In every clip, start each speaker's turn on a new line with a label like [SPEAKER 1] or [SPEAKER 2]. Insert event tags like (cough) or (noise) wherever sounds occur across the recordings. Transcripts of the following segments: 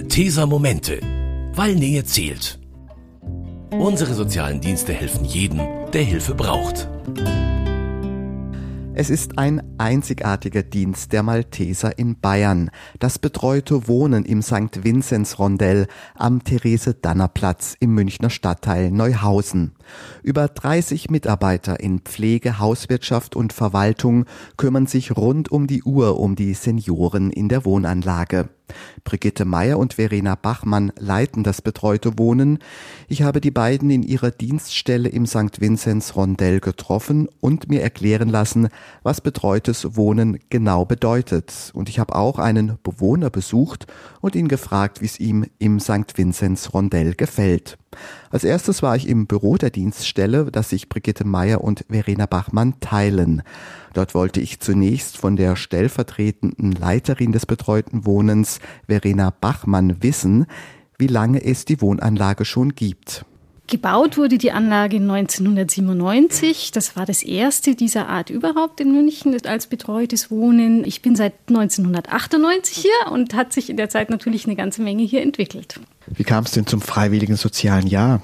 [SPEAKER 1] Malteser Momente, weil Nähe zählt. Unsere sozialen Dienste helfen jedem, der Hilfe braucht.
[SPEAKER 2] Es ist ein einzigartiger Dienst der Malteser in Bayern, das betreute Wohnen im St. Vinzenz Rondell am Therese-Danner-Platz im Münchner Stadtteil Neuhausen. Über 30 Mitarbeiter in Pflege, Hauswirtschaft und Verwaltung kümmern sich rund um die Uhr um die Senioren in der Wohnanlage. Brigitte Meyer und Verena Bachmann leiten das betreute Wohnen. Ich habe die beiden in ihrer Dienststelle im St. Vinzenz Rondell getroffen und mir erklären lassen, was betreutes Wohnen genau bedeutet. Und ich habe auch einen Bewohner besucht und ihn gefragt, wie es ihm im St. Vinzenz Rondell gefällt. Als erstes war ich im Büro der Dienststelle, das sich Brigitte Meyer und Verena Bachmann teilen. Dort wollte ich zunächst von der stellvertretenden Leiterin des betreuten Wohnens, Verena Bachmann, wissen, wie lange es die Wohnanlage schon gibt.
[SPEAKER 3] Gebaut wurde die Anlage 1997. Das war das erste dieser Art überhaupt in München als betreutes Wohnen. Ich bin seit 1998 hier und hat sich in der Zeit natürlich eine ganze Menge hier entwickelt.
[SPEAKER 2] Wie kam es denn zum freiwilligen sozialen Jahr?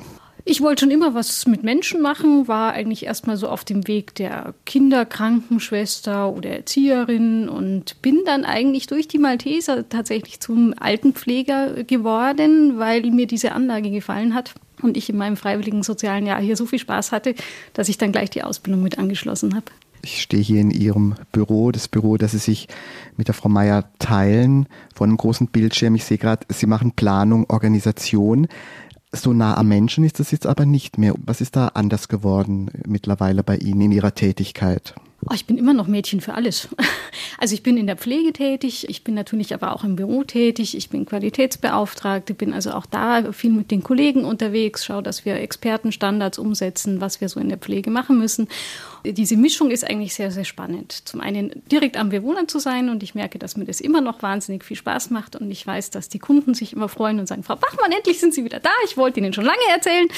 [SPEAKER 3] Ich wollte schon immer was mit Menschen machen, war eigentlich erstmal so auf dem Weg der Kinderkrankenschwester oder Erzieherin und bin dann eigentlich durch die Malteser tatsächlich zum Altenpfleger geworden, weil mir diese Anlage gefallen hat und ich in meinem freiwilligen sozialen Jahr hier so viel Spaß hatte, dass ich dann gleich die Ausbildung mit angeschlossen habe.
[SPEAKER 2] Ich stehe hier in Ihrem Büro, das Büro, das Sie sich mit der Frau Meier teilen, vor einem großen Bildschirm. Ich sehe gerade, Sie machen Planung, Organisation. So nah am Menschen ist das jetzt aber nicht mehr. Was ist da anders geworden mittlerweile bei Ihnen in Ihrer Tätigkeit?
[SPEAKER 3] Oh, ich bin immer noch Mädchen für alles. (laughs) Also ich bin in der Pflege tätig, ich bin natürlich aber auch im Büro tätig, ich bin Qualitätsbeauftragte, bin also auch da viel mit den Kollegen unterwegs, schaue, dass wir Expertenstandards umsetzen, was wir so in der Pflege machen müssen diese Mischung ist eigentlich sehr, sehr spannend. Zum einen direkt am Bewohner zu sein und ich merke, dass mir das immer noch wahnsinnig viel Spaß macht und ich weiß, dass die Kunden sich immer freuen und sagen, Frau Bachmann, endlich sind Sie wieder da. Ich wollte Ihnen schon lange erzählen.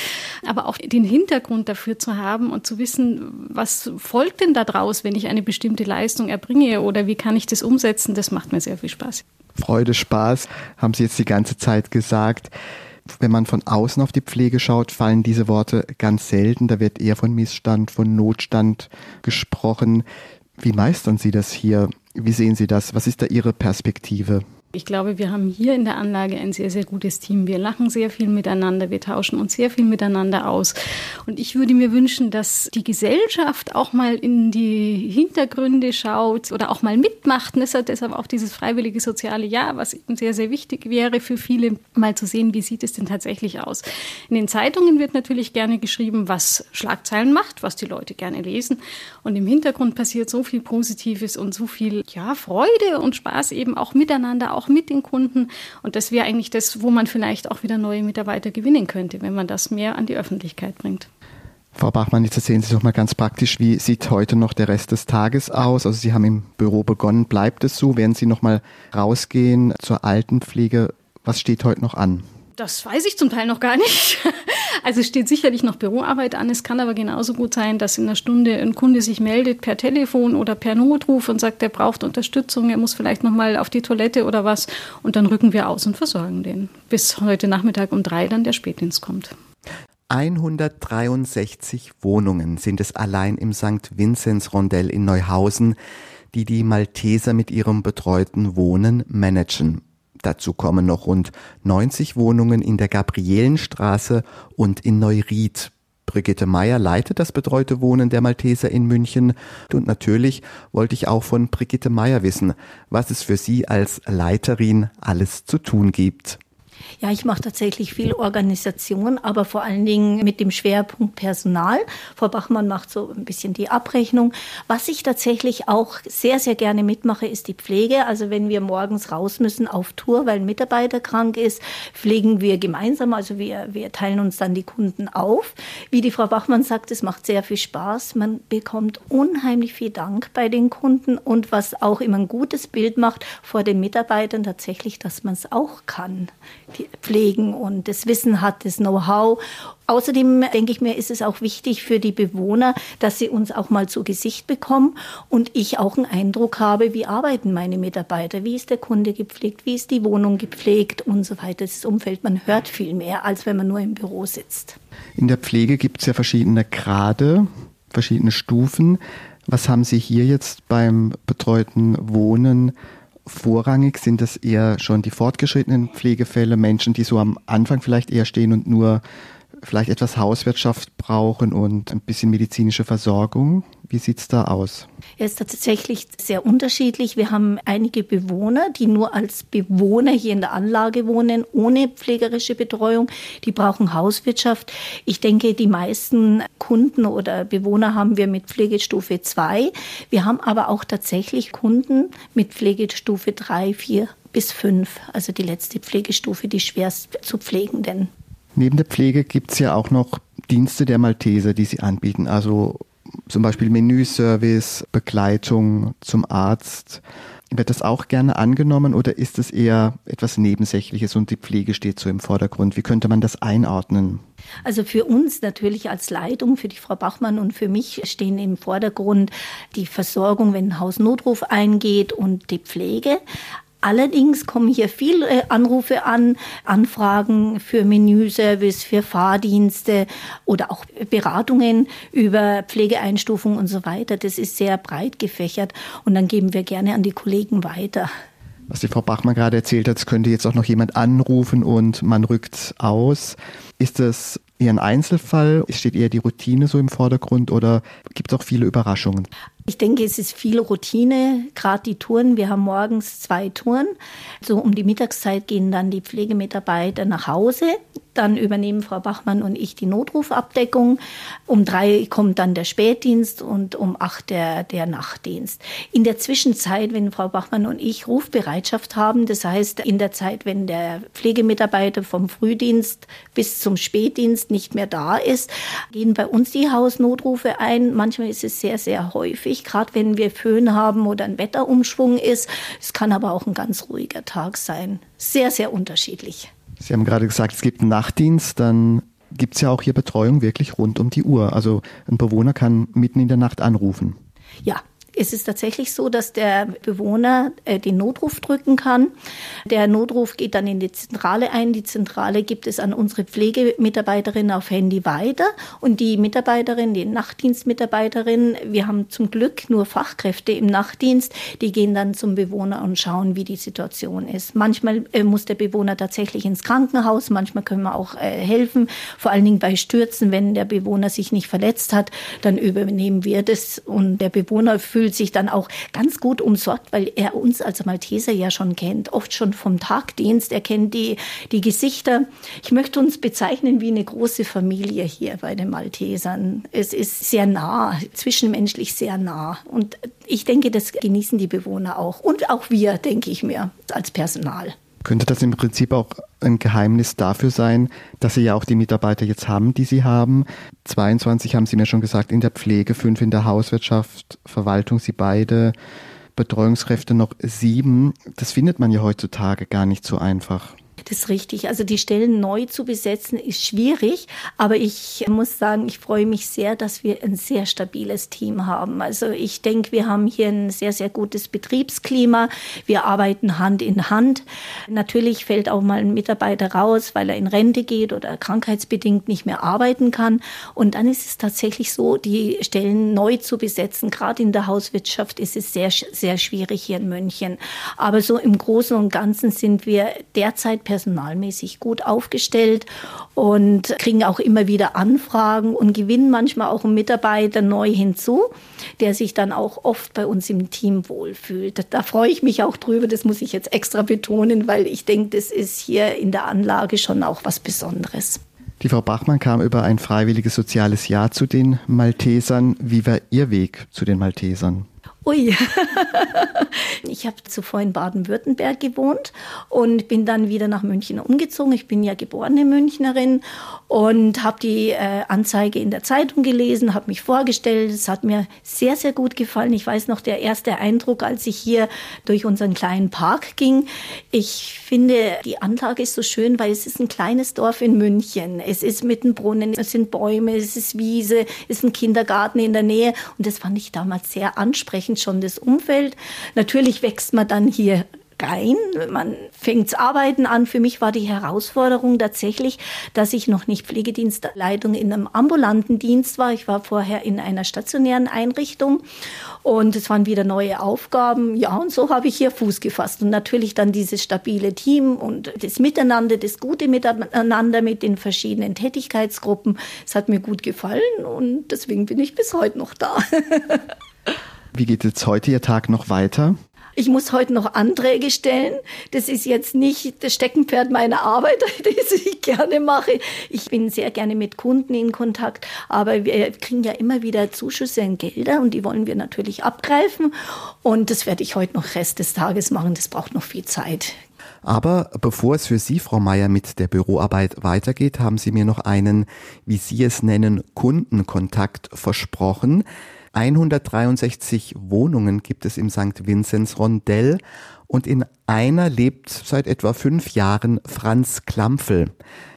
[SPEAKER 3] Aber auch den Hintergrund dafür zu haben und zu wissen, was folgt denn daraus, wenn ich eine bestimmte Leistung erbringe oder wie kann ich das umsetzen, das macht mir sehr viel Spaß.
[SPEAKER 2] Freude, Spaß, haben Sie jetzt die ganze Zeit gesagt wenn man von außen auf die Pflege schaut, fallen diese Worte ganz selten. Da wird eher von Missstand, von Notstand gesprochen. Wie meistern Sie das hier? Wie sehen Sie das? Was ist da Ihre Perspektive?
[SPEAKER 3] Ich glaube, wir haben hier in der Anlage ein sehr, sehr gutes Team. Wir lachen sehr viel miteinander, wir tauschen uns sehr viel miteinander aus. Und ich würde mir wünschen, dass die Gesellschaft auch mal in die Hintergründe schaut oder auch mal mitmacht. Und deshalb, auch dieses freiwillige soziale Jahr, was eben sehr, sehr wichtig wäre für viele, mal zu sehen, wie sieht es denn tatsächlich aus. In den Zeitungen wird natürlich gerne geschrieben, was Schlagzeilen macht, was die Leute gerne lesen. Und im Hintergrund passiert so viel Positives und so viel ja, Freude und Spaß eben auch miteinander auch mit den Kunden. Und das wäre eigentlich das, wo man vielleicht auch wieder neue Mitarbeiter gewinnen könnte, wenn man das mehr an die Öffentlichkeit bringt.
[SPEAKER 2] Frau Bachmann, jetzt erzählen Sie doch mal ganz praktisch, wie sieht heute noch der Rest des Tages aus? Also Sie haben im Büro begonnen, bleibt es so? Werden Sie noch mal rausgehen zur Altenpflege? Was steht heute noch an?
[SPEAKER 3] Das weiß ich zum Teil noch gar nicht. (laughs) Also es steht sicherlich noch Büroarbeit an. Es kann aber genauso gut sein, dass in einer Stunde ein Kunde sich meldet per Telefon oder per Notruf und sagt, er braucht Unterstützung, er muss vielleicht noch mal auf die Toilette oder was. Und dann rücken wir aus und versorgen den, bis heute Nachmittag um drei dann der Spätdienst kommt.
[SPEAKER 2] 163 Wohnungen sind es allein im St. Vinzenz Rondell in Neuhausen, die die Malteser mit ihrem betreuten Wohnen managen. Dazu kommen noch rund 90 Wohnungen in der Gabrielenstraße und in Neuried. Brigitte Meyer leitet das betreute Wohnen der Malteser in München. Und natürlich wollte ich auch von Brigitte Meyer wissen, was es für sie als Leiterin alles zu tun gibt.
[SPEAKER 4] Ja, ich mache tatsächlich viel Organisation, aber vor allen Dingen mit dem Schwerpunkt Personal. Frau Bachmann macht so ein bisschen die Abrechnung. Was ich tatsächlich auch sehr, sehr gerne mitmache, ist die Pflege. Also wenn wir morgens raus müssen auf Tour, weil ein Mitarbeiter krank ist, pflegen wir gemeinsam. Also wir, wir teilen uns dann die Kunden auf. Wie die Frau Bachmann sagt, es macht sehr viel Spaß. Man bekommt unheimlich viel Dank bei den Kunden und was auch immer ein gutes Bild macht vor den Mitarbeitern tatsächlich, dass man es auch kann pflegen und das Wissen hat, das Know-how. Außerdem denke ich mir, ist es auch wichtig für die Bewohner, dass sie uns auch mal zu Gesicht bekommen und ich auch einen Eindruck habe, wie arbeiten meine Mitarbeiter, wie ist der Kunde gepflegt, wie ist die Wohnung gepflegt und so weiter. Das Umfeld, man hört viel mehr, als wenn man nur im Büro sitzt.
[SPEAKER 2] In der Pflege gibt es ja verschiedene Grade, verschiedene Stufen. Was haben Sie hier jetzt beim betreuten Wohnen vorrangig? Sind das eher schon die fortgeschrittenen Pflegefälle, Menschen, die so am Anfang vielleicht eher stehen und nur vielleicht etwas Hauswirtschaft brauchen und ein bisschen medizinische Versorgung? Wie sieht es da aus?
[SPEAKER 4] Er ist tatsächlich sehr unterschiedlich. Wir haben einige Bewohner, die nur als Bewohner hier in der Anlage wohnen, ohne pflegerische Betreuung. Die brauchen Hauswirtschaft. Ich denke, die meisten Kunden oder Bewohner haben wir mit Pflegestufe 2. Wir haben aber auch tatsächlich Kunden mit Pflegestufe 3, 4 bis 5, also die letzte Pflegestufe, die schwerst zu pflegenden.
[SPEAKER 2] Neben der Pflege gibt es ja auch noch Dienste der Malteser, die sie anbieten. Also zum Beispiel Menüservice, Begleitung zum Arzt. Wird das auch gerne angenommen oder ist es eher etwas Nebensächliches und die Pflege steht so im Vordergrund? Wie könnte man das einordnen?
[SPEAKER 4] Also für uns natürlich als Leitung, für die Frau Bachmann und für mich stehen im Vordergrund die Versorgung, wenn ein Hausnotruf eingeht und die Pflege. Allerdings kommen hier viele äh, Anrufe an, Anfragen für Menüservice, für Fahrdienste oder auch Beratungen über Pflegeeinstufung und so weiter. Das ist sehr breit gefächert und dann geben wir gerne an die Kollegen weiter.
[SPEAKER 2] Was die Frau Bachmann gerade erzählt hat, könnte jetzt auch noch jemand anrufen und man rückt aus. Ist das eher ein Einzelfall? Steht eher die Routine so im Vordergrund oder gibt es auch viele Überraschungen?
[SPEAKER 4] Ich denke, es ist viel Routine, gerade die Touren. Wir haben morgens zwei Touren. So um die Mittagszeit gehen dann die Pflegemitarbeiter nach Hause. Dann übernehmen Frau Bachmann und ich die Notrufabdeckung. Um drei kommt dann der Spätdienst und um acht der, der Nachtdienst. In der Zwischenzeit, wenn Frau Bachmann und ich Rufbereitschaft haben, das heißt in der Zeit, wenn der Pflegemitarbeiter vom Frühdienst bis zum Spätdienst nicht mehr da ist, gehen bei uns die Hausnotrufe ein. Manchmal ist es sehr, sehr häufig, gerade wenn wir Föhn haben oder ein Wetterumschwung ist. Es kann aber auch ein ganz ruhiger Tag sein. Sehr, sehr unterschiedlich.
[SPEAKER 2] Sie haben gerade gesagt, es gibt einen Nachtdienst, dann gibt es ja auch hier Betreuung wirklich rund um die Uhr. Also ein Bewohner kann mitten in der Nacht anrufen.
[SPEAKER 4] Ja, es ist tatsächlich so, dass der Bewohner äh, den Notruf drücken kann. Der Notruf geht dann in die Zentrale ein. Die Zentrale gibt es an unsere Pflegemitarbeiterin auf Handy weiter. Und die Mitarbeiterin, die Nachtdienstmitarbeiterin, wir haben zum Glück nur Fachkräfte im Nachtdienst, die gehen dann zum Bewohner und schauen, wie die Situation ist. Manchmal äh, muss der Bewohner tatsächlich ins Krankenhaus, manchmal können wir auch äh, helfen. Vor allen Dingen bei Stürzen, wenn der Bewohner sich nicht verletzt hat, dann übernehmen wir das und der Bewohner fühlt fühlt sich dann auch ganz gut umsorgt, weil er uns als Malteser ja schon kennt, oft schon vom Tagdienst. Er kennt die, die Gesichter. Ich möchte uns bezeichnen wie eine große Familie hier bei den Maltesern. Es ist sehr nah, zwischenmenschlich sehr nah. Und ich denke, das genießen die Bewohner auch. Und auch wir, denke ich mir, als Personal.
[SPEAKER 2] Könnte das im Prinzip auch ein Geheimnis dafür sein, dass Sie ja auch die Mitarbeiter jetzt haben, die Sie haben? 22 haben Sie mir schon gesagt, in der Pflege, fünf in der Hauswirtschaft, Verwaltung, Sie beide, Betreuungskräfte noch sieben. Das findet man ja heutzutage gar nicht so einfach.
[SPEAKER 4] Das ist richtig. Also die Stellen neu zu besetzen ist schwierig, aber ich muss sagen, ich freue mich sehr, dass wir ein sehr stabiles Team haben. Also ich denke, wir haben hier ein sehr, sehr gutes Betriebsklima. Wir arbeiten Hand in Hand. Natürlich fällt auch mal ein Mitarbeiter raus, weil er in Rente geht oder krankheitsbedingt nicht mehr arbeiten kann. Und dann ist es tatsächlich so, die Stellen neu zu besetzen. Gerade in der Hauswirtschaft ist es sehr, sehr schwierig hier in München. Aber so im Großen und Ganzen sind wir derzeit personell personalmäßig gut aufgestellt und kriegen auch immer wieder Anfragen und gewinnen manchmal auch einen Mitarbeiter neu hinzu, der sich dann auch oft bei uns im Team wohlfühlt. Da freue ich mich auch drüber, das muss ich jetzt extra betonen, weil ich denke, das ist hier in der Anlage schon auch was Besonderes.
[SPEAKER 2] Die Frau Bachmann kam über ein freiwilliges soziales Jahr zu den Maltesern. Wie war Ihr Weg zu den Maltesern?
[SPEAKER 4] Ui, (laughs) Ich habe zuvor in Baden-Württemberg gewohnt und bin dann wieder nach München umgezogen. Ich bin ja geborene Münchnerin und habe die äh, Anzeige in der Zeitung gelesen, habe mich vorgestellt. Es hat mir sehr, sehr gut gefallen. Ich weiß noch, der erste Eindruck, als ich hier durch unseren kleinen Park ging. Ich finde, die Anlage ist so schön, weil es ist ein kleines Dorf in München. Es ist mit einem Brunnen, es sind Bäume, es ist Wiese, es ist ein Kindergarten in der Nähe. Und das fand ich damals sehr ansprechend, schon das Umfeld. Natürlich wächst man dann hier rein. Man fängt's Arbeiten an. Für mich war die Herausforderung tatsächlich, dass ich noch nicht Pflegedienstleitung in einem ambulanten Dienst war. Ich war vorher in einer stationären Einrichtung und es waren wieder neue Aufgaben. Ja, und so habe ich hier Fuß gefasst. Und natürlich dann dieses stabile Team und das Miteinander, das gute Miteinander mit den verschiedenen Tätigkeitsgruppen. Es hat mir gut gefallen und deswegen bin ich bis heute noch da. (laughs)
[SPEAKER 2] Wie geht jetzt heute Ihr Tag noch weiter?
[SPEAKER 4] Ich muss heute noch Anträge stellen. Das ist jetzt nicht das Steckenpferd meiner Arbeit, (laughs) das ich gerne mache. Ich bin sehr gerne mit Kunden in Kontakt, aber wir kriegen ja immer wieder Zuschüsse und Gelder und die wollen wir natürlich abgreifen. Und das werde ich heute noch Rest des Tages machen. Das braucht noch viel Zeit.
[SPEAKER 2] Aber bevor es für Sie, Frau Meier, mit der Büroarbeit weitergeht, haben Sie mir noch einen, wie Sie es nennen, Kundenkontakt versprochen. 163 Wohnungen gibt es im St. Vinzenz Rondell und in einer lebt seit etwa fünf Jahren Franz Klampfel.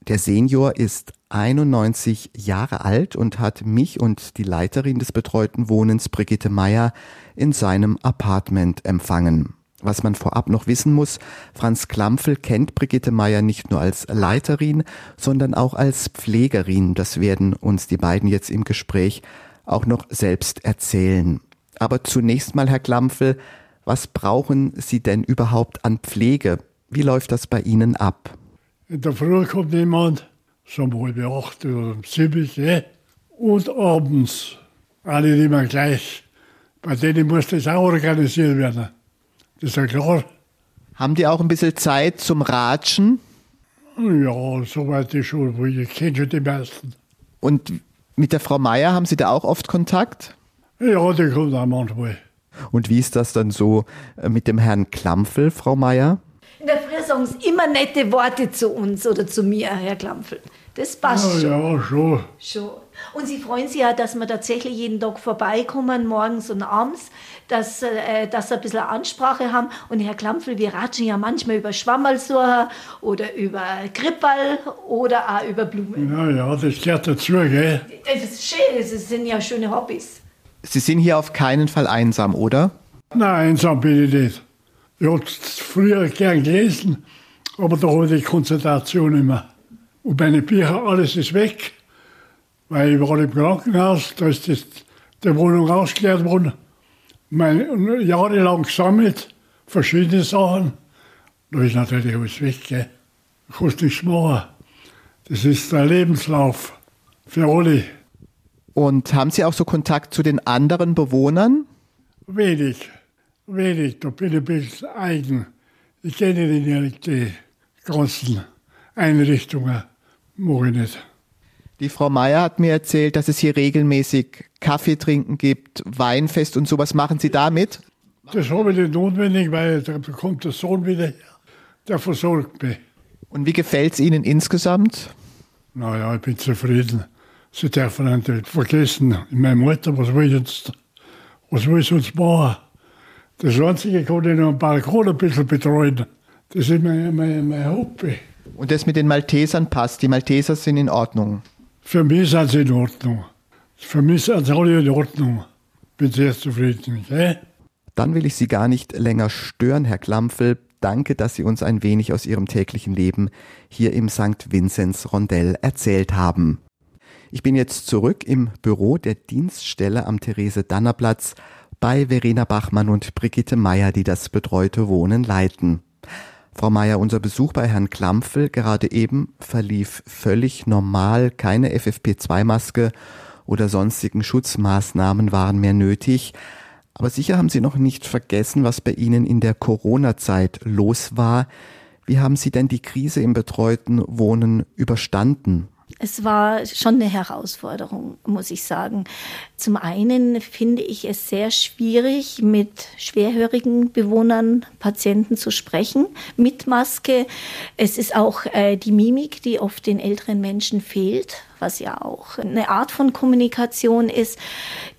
[SPEAKER 2] Der Senior ist 91 Jahre alt und hat mich und die Leiterin des betreuten Wohnens Brigitte Meyer in seinem Apartment empfangen. Was man vorab noch wissen muss, Franz Klampfel kennt Brigitte Meyer nicht nur als Leiterin, sondern auch als Pflegerin. Das werden uns die beiden jetzt im Gespräch auch noch selbst erzählen. Aber zunächst mal, Herr Klampfel, was brauchen Sie denn überhaupt an Pflege? Wie läuft das bei Ihnen ab?
[SPEAKER 5] In der Früh kommt jemand, so um halb acht oder um sieben, eh? und abends alle mehr gleich. Bei denen muss das auch organisiert werden. Das ist ja klar.
[SPEAKER 2] Haben die auch ein bisschen Zeit zum Ratschen?
[SPEAKER 5] Ja, soweit ich schon, ich kenne schon die meisten.
[SPEAKER 2] Und mit der Frau Meier haben Sie da auch oft Kontakt?
[SPEAKER 5] Ja, die kommt auch manchmal.
[SPEAKER 2] Und wie ist das dann so äh, mit dem Herrn Klampfel, Frau Meier?
[SPEAKER 4] In der Früh sagen Sie immer nette Worte zu uns oder zu mir, Herr Klampfel. Das passt
[SPEAKER 5] ja, schon. Ja, schon.
[SPEAKER 4] Schon. Und Sie freuen sich ja, dass wir tatsächlich jeden Tag vorbeikommen, morgens und abends, dass, äh, dass Sie ein bisschen Ansprache haben. Und Herr Klampfel, wir ratschen ja manchmal über Schwammerlsucher oder über Krippal oder auch über Blumen.
[SPEAKER 5] Ja, ja, das gehört dazu, gell?
[SPEAKER 4] Das ist schön, das sind ja schöne Hobbys.
[SPEAKER 2] Sie sind hier auf keinen Fall einsam, oder?
[SPEAKER 5] Nein, einsam bin ich nicht. Ich habe früher gern gelesen, aber da habe ich die Konzentration immer. Und meine Bücher, alles ist weg, weil ich war im Krankenhaus, da ist das, die Wohnung ausgeleert worden. Meine, jahrelang gesammelt, verschiedene Sachen. Da ist natürlich alles weg. Gell. Kannst nichts machen. Das ist der Lebenslauf für alle.
[SPEAKER 2] Und haben Sie auch so Kontakt zu den anderen Bewohnern?
[SPEAKER 5] Wenig, wenig. Da bin ich ein bisschen eigen. Ich kenne nicht die ganzen Einrichtungen mache ich nicht.
[SPEAKER 2] Die Frau Meier hat mir erzählt, dass es hier regelmäßig Kaffee trinken gibt, Weinfest und sowas. Machen Sie damit?
[SPEAKER 5] Das habe ich nicht notwendig, weil da kommt der Sohn wieder her. Der versorgt mich.
[SPEAKER 2] Und wie gefällt es Ihnen insgesamt?
[SPEAKER 5] Naja, ich bin zufrieden. Sie dürfen nicht vergessen, in meinem Alter, was will ich jetzt, was will ich sonst machen? Das Einzige kann ich noch am Balkon ein bisschen betreuen. Das ist mein, mein, mein Hobby.
[SPEAKER 2] Und das mit den Maltesern passt. Die Malteser sind in Ordnung.
[SPEAKER 5] Für mich sind sie in Ordnung. Für mich sind sie alle in Ordnung. Bin sehr zufrieden. Okay?
[SPEAKER 2] Dann will ich Sie gar nicht länger stören, Herr Klampfel. Danke, dass Sie uns ein wenig aus Ihrem täglichen Leben hier im St. Vinzenz Rondell erzählt haben. Ich bin jetzt zurück im Büro der Dienststelle am Therese-Danner-Platz bei Verena Bachmann und Brigitte Meyer, die das betreute Wohnen leiten. Frau Meier, unser Besuch bei Herrn Klampfel gerade eben verlief völlig normal. Keine FFP2-Maske oder sonstigen Schutzmaßnahmen waren mehr nötig. Aber sicher haben Sie noch nicht vergessen, was bei Ihnen in der Corona-Zeit los war. Wie haben Sie denn die Krise im betreuten Wohnen überstanden?
[SPEAKER 4] Es war schon eine Herausforderung, muss ich sagen. Zum einen finde ich es sehr schwierig, mit schwerhörigen Bewohnern, Patienten zu sprechen, mit Maske. Es ist auch äh, die Mimik, die oft den älteren Menschen fehlt, was ja auch eine Art von Kommunikation ist.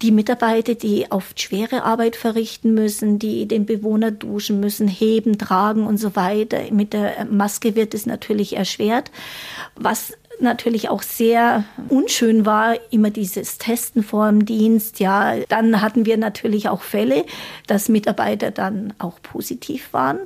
[SPEAKER 4] Die Mitarbeiter, die oft schwere Arbeit verrichten müssen, die den Bewohner duschen müssen, heben, tragen und so weiter. Mit der Maske wird es natürlich erschwert. Was natürlich auch sehr unschön war, immer dieses Testen vor dem Dienst. Ja, dann hatten wir natürlich auch Fälle, dass Mitarbeiter dann auch positiv waren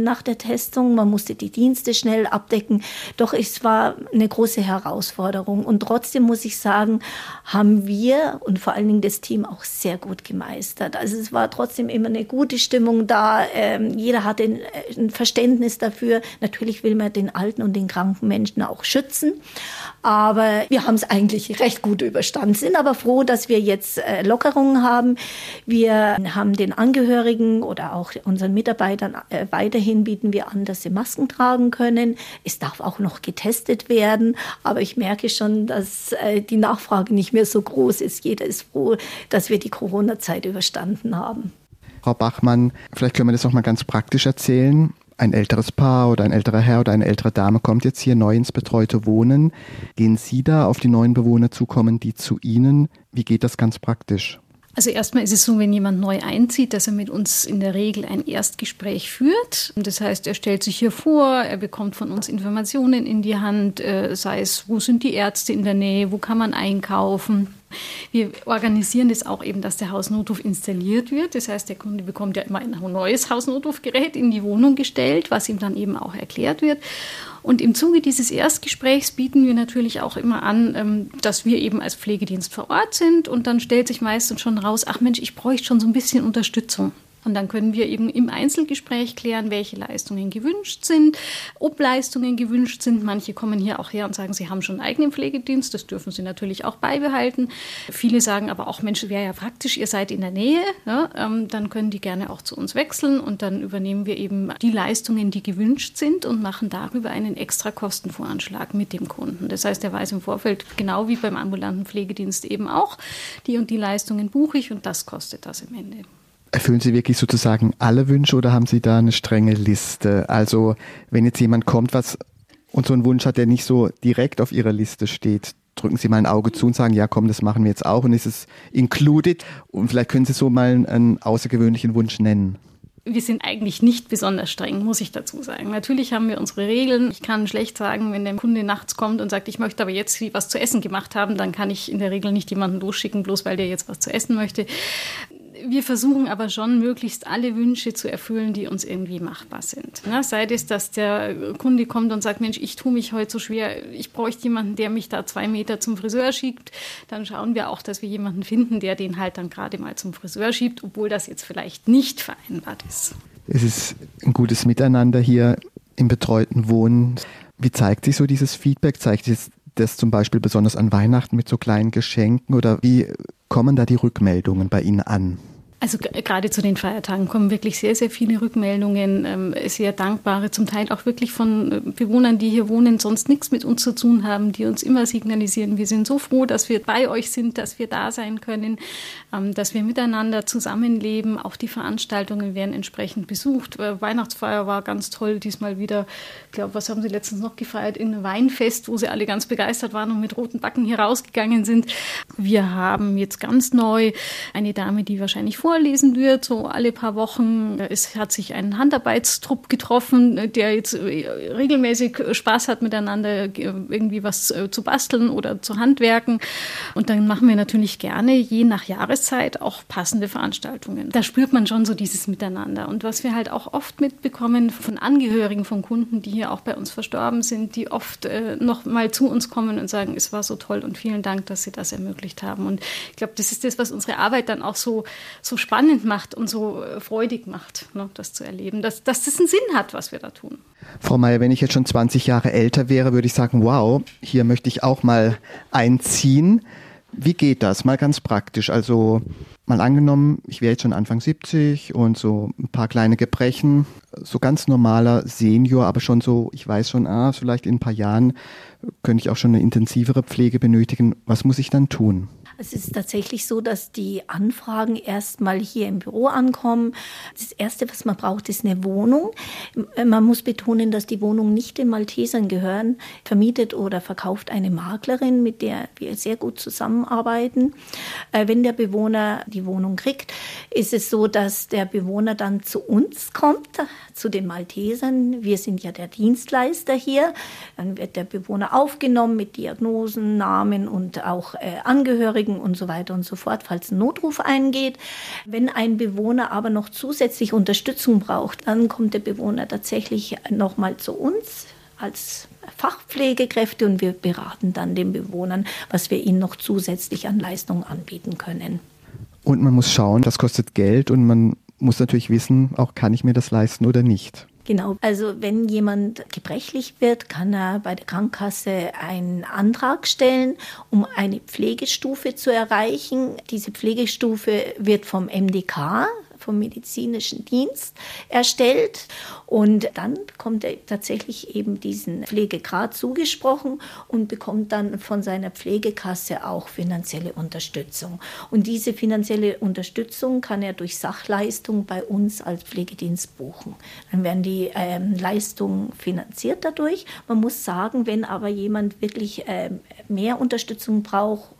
[SPEAKER 4] nach der Testung. Man musste die Dienste schnell abdecken. Doch es war eine große Herausforderung. Und trotzdem muss ich sagen, haben wir und vor allen Dingen das Team auch sehr gut gemeistert. Also es war trotzdem immer eine gute Stimmung da. Ähm, jeder hatte ein, ein Verständnis dafür. Natürlich will man den alten und den kranken Menschen auch schützen. Aber wir haben es eigentlich recht gut überstanden, sind aber froh, dass wir jetzt äh, Lockerungen haben. Wir haben den Angehörigen oder auch unseren Mitarbeitern äh, weiterhin bieten wir an, dass sie Masken tragen können. Es darf auch noch getestet werden, aber ich merke schon, dass äh, die Nachfrage nicht mehr so groß ist. Jeder ist froh, dass wir die Corona-Zeit überstanden haben.
[SPEAKER 2] Frau Bachmann, vielleicht können wir das noch mal ganz praktisch erzählen ein älteres Paar oder ein älterer Herr oder eine ältere Dame kommt jetzt hier neu ins betreute Wohnen. Gehen Sie da auf die neuen Bewohner zukommen, die zu Ihnen? Wie geht das ganz praktisch?
[SPEAKER 3] Also erstmal ist es so, wenn jemand neu einzieht, dass er mit uns in der Regel ein Erstgespräch führt. Das heißt, er stellt sich hier vor, er bekommt von uns Informationen in die Hand, äh, sei es, wo sind die Ärzte in der Nähe, wo kann man einkaufen. Wir organisieren das auch eben, dass der Hausnotruf installiert wird. Das heißt, der Kunde bekommt ja immer ein neues Hausnotrufgerät in die Wohnung gestellt, was ihm dann eben auch erklärt wird. Und im Zuge dieses Erstgesprächs bieten wir natürlich auch immer an, ähm, dass wir eben als Pflegedienst vor Ort sind. Und dann stellt sich meistens schon raus, ach Mensch, ich bräuchte schon so ein bisschen Unterstützung. Und dann können wir eben im Einzelgespräch klären, welche Leistungen gewünscht sind, ob Leistungen gewünscht sind. Manche kommen hier auch her und sagen, sie haben schon einen eigenen Pflegedienst. Das dürfen sie natürlich auch beibehalten. Viele sagen aber auch, Mensch, wäre ja praktisch, ihr seid in der Nähe. Ja, ähm, dann können die gerne auch zu uns wechseln und dann übernehmen wir eben die Leistungen, die gewünscht sind und machen darüber einen extra Kostenvoranschlag mit dem Kunden. Das heißt, er weiß im Vorfeld, genau wie beim ambulanten Pflegedienst eben auch, die und die Leistungen buche ich und das kostet das im Ende.
[SPEAKER 2] Erfüllen Sie wirklich sozusagen alle Wünsche oder haben Sie da eine strenge Liste? Also wenn jetzt jemand kommt, was und so einen Wunsch hat, der nicht so direkt auf Ihrer Liste steht, drücken Sie mal ein Auge zu und sagen, ja komm, das machen wir jetzt auch und ist es included? Und vielleicht können Sie so mal einen, außergewöhnlichen Wunsch nennen
[SPEAKER 3] wir sind eigentlich nicht besonders streng, muss ich dazu sagen. Natürlich haben wir unsere Regeln. Ich kann schlecht sagen, wenn der Kunde nachts kommt und sagt, ich möchte aber jetzt was zu essen gemacht haben, dann kann ich in der Regel nicht jemanden losschicken, bloß weil der jetzt was zu essen möchte wir versuchen aber schon, möglichst alle Wünsche zu erfüllen, die uns irgendwie machbar sind. Na, sei es, dass der Kunde kommt und sagt, Mensch, ich tue mich heute so schwer, ich bräuchte jemanden, der mich da zwei Meter zum Friseur schiebt. Dann schauen wir auch, dass wir jemanden finden, der den halt dann gerade mal zum Friseur schiebt, obwohl das jetzt vielleicht nicht vereinbart ist.
[SPEAKER 2] Es ist ein gutes Miteinander hier im betreuten Wohnen. Wie zeigt sich so dieses Feedback? Zeigt sich das zum Beispiel besonders an Weihnachten mit so kleinen Geschenken oder wie kommen da die Rückmeldungen bei Ihnen an?
[SPEAKER 3] Also gerade zu den Feiertagen kommen wirklich sehr, sehr viele Rückmeldungen, ähm, sehr dankbare, zum Teil auch wirklich von äh, Bewohnern, die hier wohnen, sonst nichts mit uns zu tun haben, die uns immer signalisieren, wir sind so froh, dass wir bei euch sind, dass wir da sein können, ähm, dass wir miteinander zusammenleben. Auch die Veranstaltungen werden entsprechend besucht. Äh, Weihnachtsfeier war ganz toll, diesmal wieder, ich glaube, was haben sie letztens noch gefeiert? In Weinfest, wo sie alle ganz begeistert waren und mit roten Backen hier rausgegangen sind. Wir haben jetzt ganz neu eine Dame, die wahrscheinlich vorlesen wird, so alle paar Wochen. Es hat sich ein Handarbeitstrupp getroffen, der jetzt äh, regelmäßig Spaß hat, miteinander irgendwie was äh, zu basteln oder zu handwerken. Und dann machen wir natürlich gerne, je nach Jahreszeit, auch passende Veranstaltungen. Da spürt man schon so dieses Miteinander. Und was wir halt auch oft mitbekommen von Angehörigen von Kunden, die hier auch bei uns verstorben sind, die oft äh, noch mal zu uns kommen und sagen, es war so toll und vielen Dank, dass Sie das ermöglicht haben. Und ich glaube, das ist das, was unsere Arbeit dann auch so, so spannend macht und so äh, freudig macht, ne, das zu erleben, dass, dass das einen Sinn hat, was wir da tun.
[SPEAKER 2] Frau Mayer, wenn ich jetzt schon 20 Jahre älter wäre, würde ich sagen, wow, hier möchte ich auch mal einziehen. Wie geht das? Mal ganz praktisch. Also mal angenommen, ich wäre jetzt schon Anfang 70 und so ein paar kleine Gebrechen, so ganz normaler Senior, aber schon so, ich weiß schon, ah, vielleicht in ein paar Jahren könnte ich auch schon eine intensivere Pflege benötigen. Was muss ich dann tun?
[SPEAKER 4] Es ist tatsächlich so, dass die Anfragen erstmal hier im Büro ankommen. Das Erste, was man braucht, ist eine Wohnung. Man muss betonen, dass die Wohnungen nicht den Maltesern gehören. Vermietet oder verkauft eine Maklerin, mit der wir sehr gut zusammenarbeiten. Äh, wenn der Bewohner die Wohnung kriegt, ist es so, dass der Bewohner dann zu uns kommt, zu den Maltesern. Wir sind ja der Dienstleister hier. Dann wird der Bewohner aufgenommen mit Diagnosen, Namen und auch äh, Angehörigen und so weiter und so fort, falls ein Notruf eingeht. Wenn ein Bewohner aber noch zusätzlich Unterstützung braucht, dann kommt der Bewohner tatsächlich nochmal zu uns als Fachpflegekräfte und wir beraten dann den Bewohnern, was wir ihnen noch zusätzlich an Leistungen anbieten können.
[SPEAKER 2] Und man muss schauen, das kostet Geld und man muss natürlich wissen, auch kann ich mir das leisten oder nicht.
[SPEAKER 4] Genau, also wenn jemand gebrechlich wird, kann er bei der Krankenkasse einen Antrag stellen, um eine Pflegestufe zu erreichen. Diese Pflegestufe wird vom MDK, vom medizinischen Dienst erstellt und dann bekommt er tatsächlich eben diesen Pflegegrad zugesprochen und bekommt dann von seiner Pflegekasse auch finanzielle Unterstützung. Und diese finanzielle Unterstützung kann er durch Sachleistung bei uns als Pflegedienst buchen. Dann werden die ähm, Leistungen finanziert dadurch. Man muss sagen, wenn aber jemand wirklich ähm, mehr Unterstützung braucht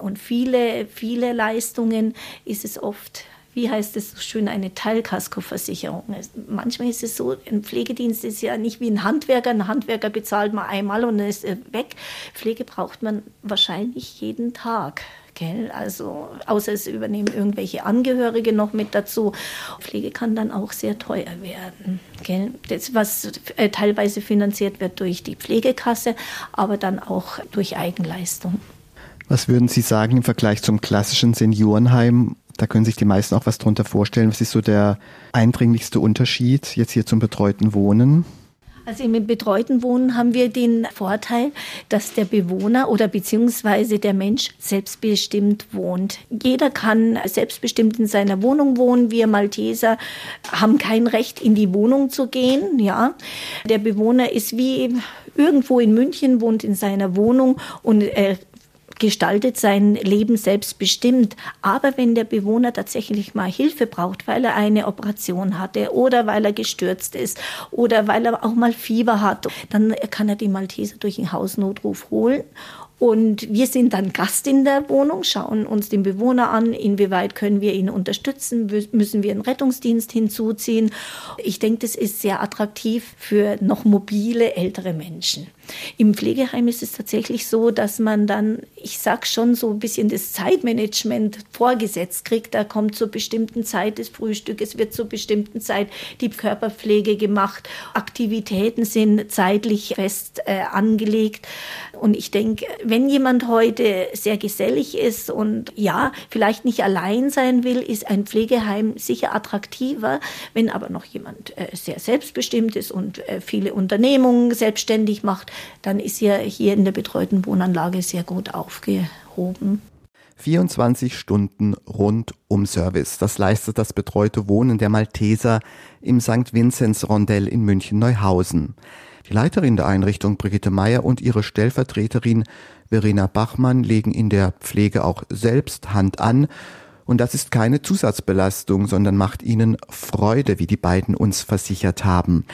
[SPEAKER 4] und viele, viele Leistungen, ist es oft wie heißt es so schön, eine Teilkaskoversicherung. Manchmal ist es so, ein Pflegedienst ist ja nicht wie ein Handwerker. Ein Handwerker bezahlt man einmal und dann ist er weg. Pflege braucht man wahrscheinlich jeden Tag. Gell? Also, außer es übernehmen irgendwelche Angehörige noch mit dazu. Pflege kann dann auch sehr teuer werden. Gell? Das, was äh, teilweise finanziert wird durch die Pflegekasse, aber dann auch durch Eigenleistung.
[SPEAKER 2] Was würden Sie sagen im Vergleich zum klassischen Seniorenheim da können sich die meisten auch was drunter vorstellen. Was ist so der eindringlichste Unterschied jetzt hier zum betreuten Wohnen?
[SPEAKER 4] Also im betreuten Wohnen haben wir den Vorteil, dass der Bewohner oder beziehungsweise der Mensch selbstbestimmt wohnt. Jeder kann selbstbestimmt in seiner Wohnung wohnen. Wir Malteser haben kein Recht, in die Wohnung zu gehen. Ja, der Bewohner ist wie irgendwo in München, wohnt in seiner Wohnung und äh, gestaltet sein Leben selbstbestimmt. Aber wenn der Bewohner tatsächlich mal Hilfe braucht, weil er eine Operation hatte oder weil er gestürzt ist oder weil er auch mal Fieber hat, dann kann er die Malteser durch den Hausnotruf holen und wir sind dann Gast in der Wohnung, schauen uns den Bewohner an, inwieweit können wir ihn unterstützen, müssen wir einen Rettungsdienst hinzuziehen. Ich denke, das ist sehr attraktiv für noch mobile ältere Menschen. Im Pflegeheim ist es tatsächlich so, dass man dann, ich sag schon so ein bisschen das Zeitmanagement vorgesetzt kriegt. Da kommt zur bestimmten Zeit das Frühstück, es wird zur bestimmten Zeit die Körperpflege gemacht. Aktivitäten sind zeitlich fest äh, angelegt. Und ich denke, wenn jemand heute sehr gesellig ist und ja, vielleicht nicht allein sein will, ist ein Pflegeheim sicher attraktiver. Wenn aber noch jemand äh, sehr selbstbestimmt ist und äh, viele Unternehmungen selbstständig macht, dann ist er hier in der betreuten Wohnanlage sehr gut aufgehoben.
[SPEAKER 2] 24 Stunden rundum Service. Das leistet das betreute Wohnen der Malteser im St. Vinzenz Rondell in München-Neuhausen. Die Leiterin der Einrichtung Brigitte Meyer und ihre Stellvertreterin Verena Bachmann legen in der Pflege auch selbst Hand an. Und das ist keine Zusatzbelastung, sondern macht ihnen Freude, wie die beiden uns versichert haben.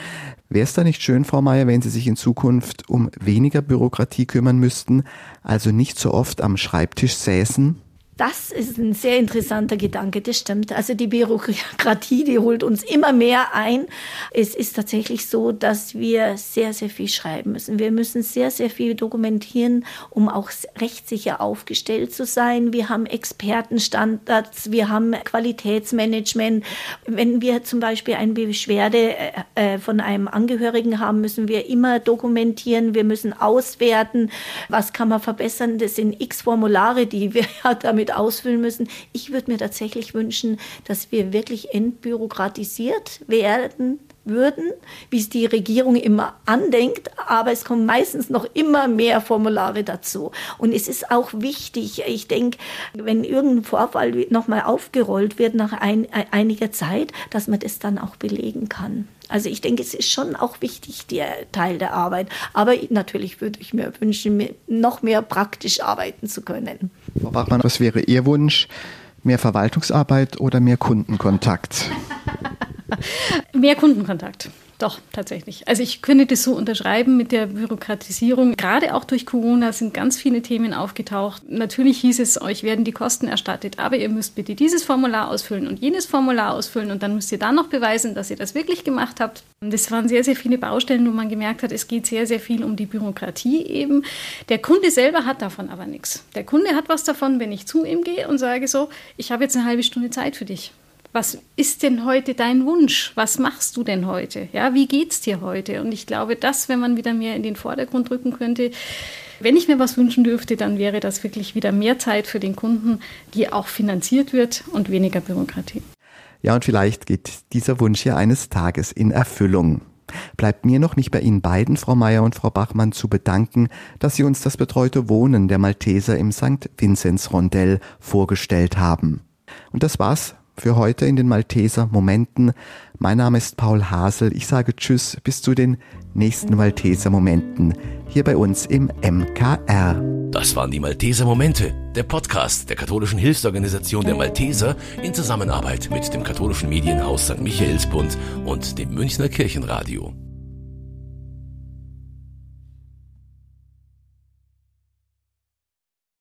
[SPEAKER 2] Wäre es da nicht schön, Frau Meier, wenn Sie sich in Zukunft um weniger Bürokratie kümmern müssten, also nicht so oft am Schreibtisch säßen?
[SPEAKER 4] Das ist ein sehr interessanter Gedanke, das stimmt. Also die Bürokratie, die holt uns immer mehr ein. Es ist tatsächlich so, dass wir sehr, sehr viel schreiben müssen. Wir müssen sehr, sehr viel dokumentieren, um auch rechtssicher aufgestellt zu sein. Wir haben Expertenstandards, wir haben Qualitätsmanagement. Wenn wir zum Beispiel eine Beschwerde äh, äh, von einem Angehörigen haben, müssen wir immer dokumentieren. Wir müssen auswerten, was kann man verbessern. Das sind x Formulare, die wir (laughs) damit mit ausfüllen müssen. Ich würde mir tatsächlich wünschen, dass wir wirklich entbürokratisiert werden würden, wie es die Regierung immer andenkt, aber es kommen meistens noch immer mehr Formulare dazu. Und es ist auch wichtig, ich denke, wenn irgendein Vorfall nochmal aufgerollt wird nach ein, einiger Zeit, dass man das dann auch belegen kann. Also ich denke, es ist schon auch wichtig, der Teil der Arbeit. Aber natürlich würde ich mir wünschen, noch mehr praktisch arbeiten zu können.
[SPEAKER 2] Frau Bachmann, was wäre Ihr Wunsch? Mehr Verwaltungsarbeit oder mehr Kundenkontakt? (laughs)
[SPEAKER 3] mehr Kundenkontakt. Doch, tatsächlich. Also ich könnte das so unterschreiben mit der Bürokratisierung. Gerade auch durch Corona sind ganz viele Themen aufgetaucht. Natürlich hieß es, euch werden die Kosten erstattet, aber ihr müsst bitte dieses Formular ausfüllen und jenes Formular ausfüllen und dann müsst ihr dann noch beweisen, dass ihr das wirklich gemacht habt. Das waren sehr, sehr viele Baustellen, wo man gemerkt hat, es geht sehr, sehr viel um die Bürokratie eben. Der Kunde selber hat davon aber nichts. Der Kunde hat was davon, wenn ich zu ihm gehe und sage so, ich habe jetzt eine halbe Stunde Zeit für dich was ist denn heute dein Wunsch? Was machst du denn heute? Ja, wie geht's dir heute? Und ich glaube, das, wenn man wieder mehr in den Vordergrund rücken könnte, wenn ich mir was wünschen dürfte, dann wäre das wirklich wieder mehr Zeit für den Kunden, die auch finanziert wird und weniger Bürokratie.
[SPEAKER 2] Ja, und vielleicht geht dieser Wunsch ja eines Tages in Erfüllung. Bleibt mir noch mich bei Ihnen beiden, Frau Meier und Frau Bachmann, zu bedanken, dass Sie uns das betreute Wohnen der Malteser im St. Vinzenz Rondell vorgestellt haben. Und das war's für heute in den Malteser Momenten. Mein Name ist Paul Hasel. Ich sage Tschüss bis zu den nächsten Malteser Momenten hier bei uns im MKR.
[SPEAKER 1] Das waren die Malteser Momente, der Podcast der katholischen Hilfsorganisation der Malteser in Zusammenarbeit mit dem katholischen Medienhaus St. Michaelsbund und dem Münchner Kirchenradio.